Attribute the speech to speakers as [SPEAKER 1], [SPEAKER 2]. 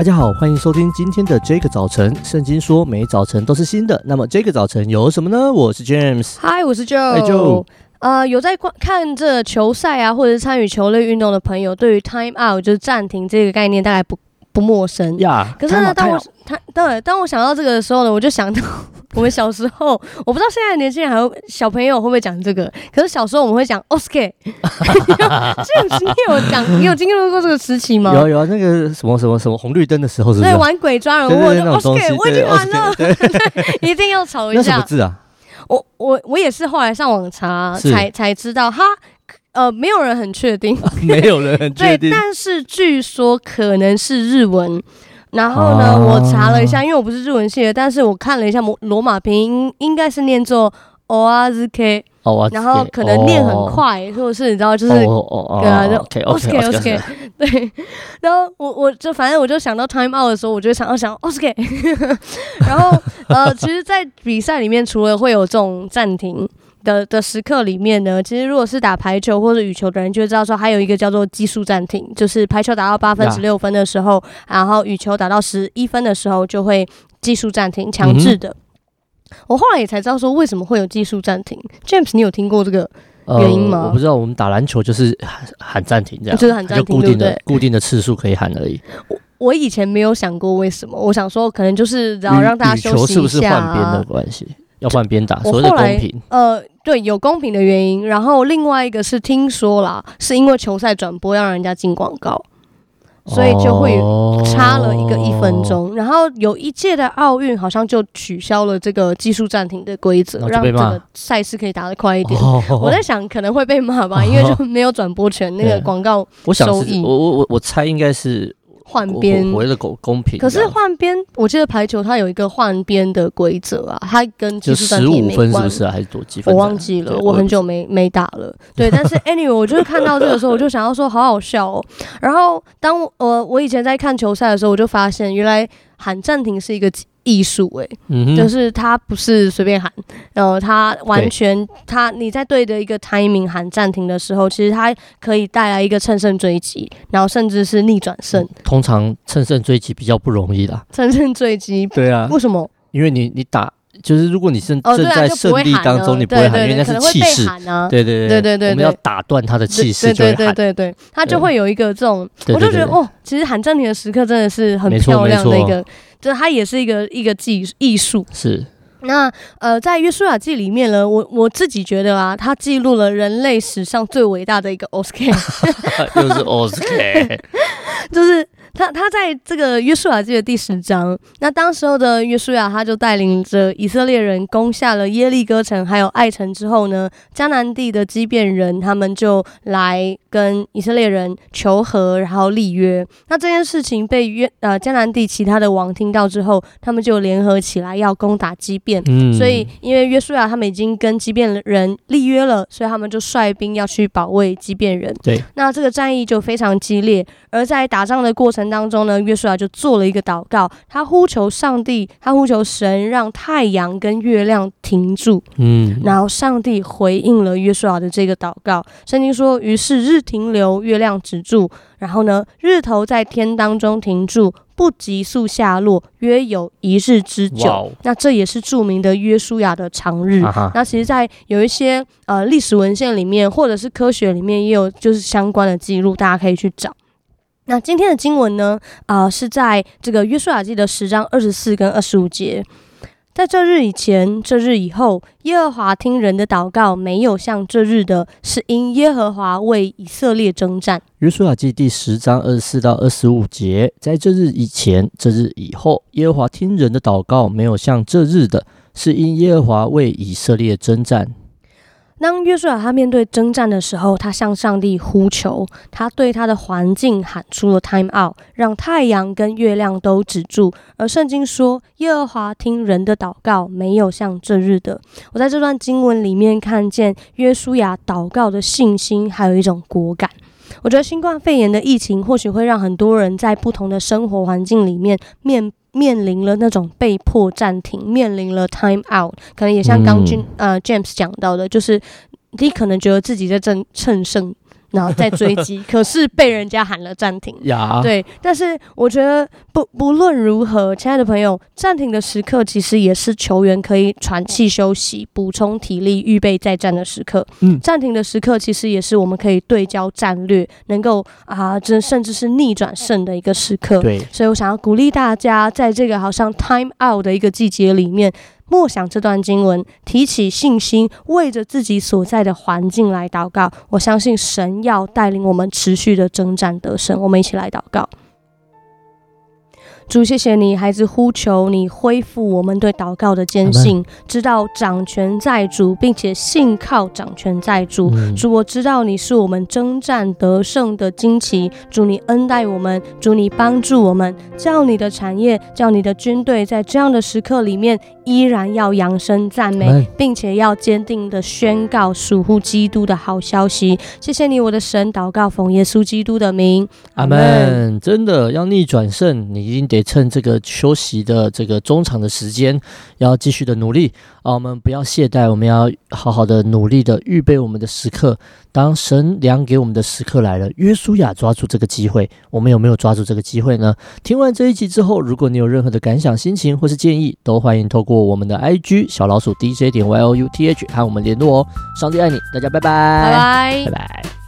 [SPEAKER 1] 大家好，欢迎收听今天的这个早晨。圣经说每早晨都是新的，那么这个早晨有什么呢？我是 James，
[SPEAKER 2] 嗨，我是 Joe。
[SPEAKER 1] Hi Joe。
[SPEAKER 2] 呃，有在观看这球赛啊，或者是参与球类运动的朋友，对于 time out 就是暂停这个概念，大概不不陌生
[SPEAKER 1] 呀。
[SPEAKER 2] 可是呢，当我他对，当我想到这个的时候呢，我就想到。我们小时候，我不知道现在年轻人还有小朋友会不会讲这个。可是小时候我们会讲 Oscar，这你有讲，你有经历过这个时期吗？
[SPEAKER 1] 有有啊，那个什么什么什么红绿灯的时候是不是？
[SPEAKER 2] 对，玩鬼抓人，我就 Oscar，我已经玩了，一定要吵一下。
[SPEAKER 1] 那什么字啊？
[SPEAKER 2] 我我我也是后来上网查才才知道，哈，呃，没有人很确定，
[SPEAKER 1] 没有人很确定，对
[SPEAKER 2] 但是据说可能是日文。然后呢，哦、我查了一下，因为我不是日文系的，但是我看了一下罗罗马拼音，应该是念作 O R Z K，然后可能念很快，哦、或者是你知道，就是对啊，就 OK OK OK，对。然后我我就反正我就想到 time out 的时候，我就想要想 OK，然后呃，其实，在比赛里面，除了会有这种暂停。的的时刻里面呢，其实如果是打排球或者羽球的人，就会知道说还有一个叫做技术暂停，就是排球打到八分十六分的时候，啊、然后羽球打到十一分的时候就会技术暂停，强制的。嗯、我后来也才知道说为什么会有技术暂停。James，你有听过这个原因吗？
[SPEAKER 1] 呃、我不知道，我们打篮球就是喊喊暂停这样，
[SPEAKER 2] 就是喊暂停，
[SPEAKER 1] 就固定的
[SPEAKER 2] 对对
[SPEAKER 1] 固定的次数可以喊而已。
[SPEAKER 2] 我我以前没有想过为什么，我想说可能就是然后让大家休息一下、啊。羽球是不是换边的关系？要换边打，所谓的公平。呃，对，有公平的原因。然后另外一个是听说啦，是因为球赛转播要让人家进广告，所以就会差了一个一分钟。哦、然后有一届的奥运好像就取消了这个技术暂停的规则，让这个赛事可以打得快一点。哦、我在想可能会被骂吧，因为就没有转播权，那个广告收益。
[SPEAKER 1] 我我我我猜应该是。
[SPEAKER 2] 换边，
[SPEAKER 1] 为了公公平。
[SPEAKER 2] 可是换边，我记得排球它有一个换边的规则啊，它跟技术暂停没关系。就十五分是不是？还是多几分？我忘记了，我很久没没打了。对，但是 anyway，我就是看到这个时候，我就想要说，好好笑哦。然后当我呃我以前在看球赛的时候，我就发现原来喊暂停是一个。艺术哎，嗯、就是他不是随便喊，然后他完全对他你在对着一个 timing 喊暂停的时候，其实他可以带来一个乘胜追击，然后甚至是逆转胜。
[SPEAKER 1] 通常乘胜追击比较不容易啦，
[SPEAKER 2] 乘胜追击对啊，为什么？
[SPEAKER 1] 因为你你打就是如果你正正在胜利当中，你不会喊，因为那是气势啊，对对对对对，我们要打断他的气势，对对对对，他就会有一个这种，我就觉得哦，其实喊暂停的时刻真的是很漂亮的一个。这它也是一个一个技艺术，是。
[SPEAKER 2] 那呃，在《约书亚记》里面呢，我我自己觉得啊，它记录了人类史上最伟大的一个 Oscar，，
[SPEAKER 1] 又是 Oscar，，
[SPEAKER 2] 就是。他他在这个约书亚记的第十章，那当时候的约书亚他就带领着以色列人攻下了耶利哥城还有爱城之后呢，迦南地的基变人他们就来跟以色列人求和，然后立约。那这件事情被约呃迦南地其他的王听到之后，他们就联合起来要攻打基变。嗯，所以因为约书亚他们已经跟基变人立约了，所以他们就率兵要去保卫基变人。
[SPEAKER 1] 对，
[SPEAKER 2] 那这个战役就非常激烈，而在打仗的过程。当中呢，约书亚就做了一个祷告，他呼求上帝，他呼求神让太阳跟月亮停住，嗯，然后上帝回应了约书亚的这个祷告。圣经说，于是日停留，月亮止住，然后呢，日头在天当中停住，不急速下落，约有一日之久。Wow 那这也是著名的约书亚的长日。那其实，在有一些呃历史文献里面，或者是科学里面，也有就是相关的记录，大家可以去找。那今天的经文呢？啊、呃，是在这个约书亚记的十章二十四跟二十五节。在这日以前，这日以后，耶和华听人的祷告，没有像这日的，是因耶和华为以色列征战。
[SPEAKER 1] 约书亚记第十章二十四到二十五节，在这日以前，这日以后，耶和华听人的祷告，没有像这日的，是因耶和华为以色列征战。
[SPEAKER 2] 当约书亚他面对征战的时候，他向上帝呼求，他对他的环境喊出了 time out，让太阳跟月亮都止住。而圣经说，耶和华听人的祷告，没有像这日的。我在这段经文里面看见约书亚祷告的信心，还有一种果敢。我觉得新冠肺炎的疫情或许会让很多人在不同的生活环境里面面。面临了那种被迫暂停，面临了 time out，可能也像刚君、嗯、呃 James 讲到的，就是你可能觉得自己在正乘胜然后再追击，可是被人家喊了暂停。
[SPEAKER 1] 呀，
[SPEAKER 2] 对，但是我觉得不不论如何，亲爱的朋友，暂停的时刻其实也是球员可以喘气休息、补充体力、预备再战的时刻。嗯，暂停的时刻其实也是我们可以对焦战略，能够啊，这甚至是逆转胜的一个时刻。
[SPEAKER 1] 对，
[SPEAKER 2] 所以我想要鼓励大家，在这个好像 time out 的一个季节里面。默想这段经文，提起信心，为着自己所在的环境来祷告。我相信神要带领我们持续的征战得胜。我们一起来祷告。主，谢谢你，孩子呼求你恢复我们对祷告的坚信，知道掌权在主，并且信靠掌权在主。嗯、主，我知道你是我们征战得胜的旌旗。主，你恩待我们，主，你帮助我们，叫你的产业，叫你的军队，在这样的时刻里面，依然要扬声赞美，并且要坚定的宣告属乎基督的好消息。谢谢你，我的神，祷告奉耶稣基督的名，
[SPEAKER 1] 阿门。真的要逆转胜，你一定得。趁这个休息的这个中场的时间，要继续的努力啊！我们不要懈怠，我们要好好的努力的预备我们的时刻。当神量给我们的时刻来了，约书亚抓住这个机会，我们有没有抓住这个机会呢？听完这一集之后，如果你有任何的感想、心情或是建议，都欢迎透过我们的 IG 小老鼠 DJ 点 YOUTH 和我们联络哦。上帝爱你，大家拜拜，
[SPEAKER 2] 拜拜，
[SPEAKER 1] 拜拜。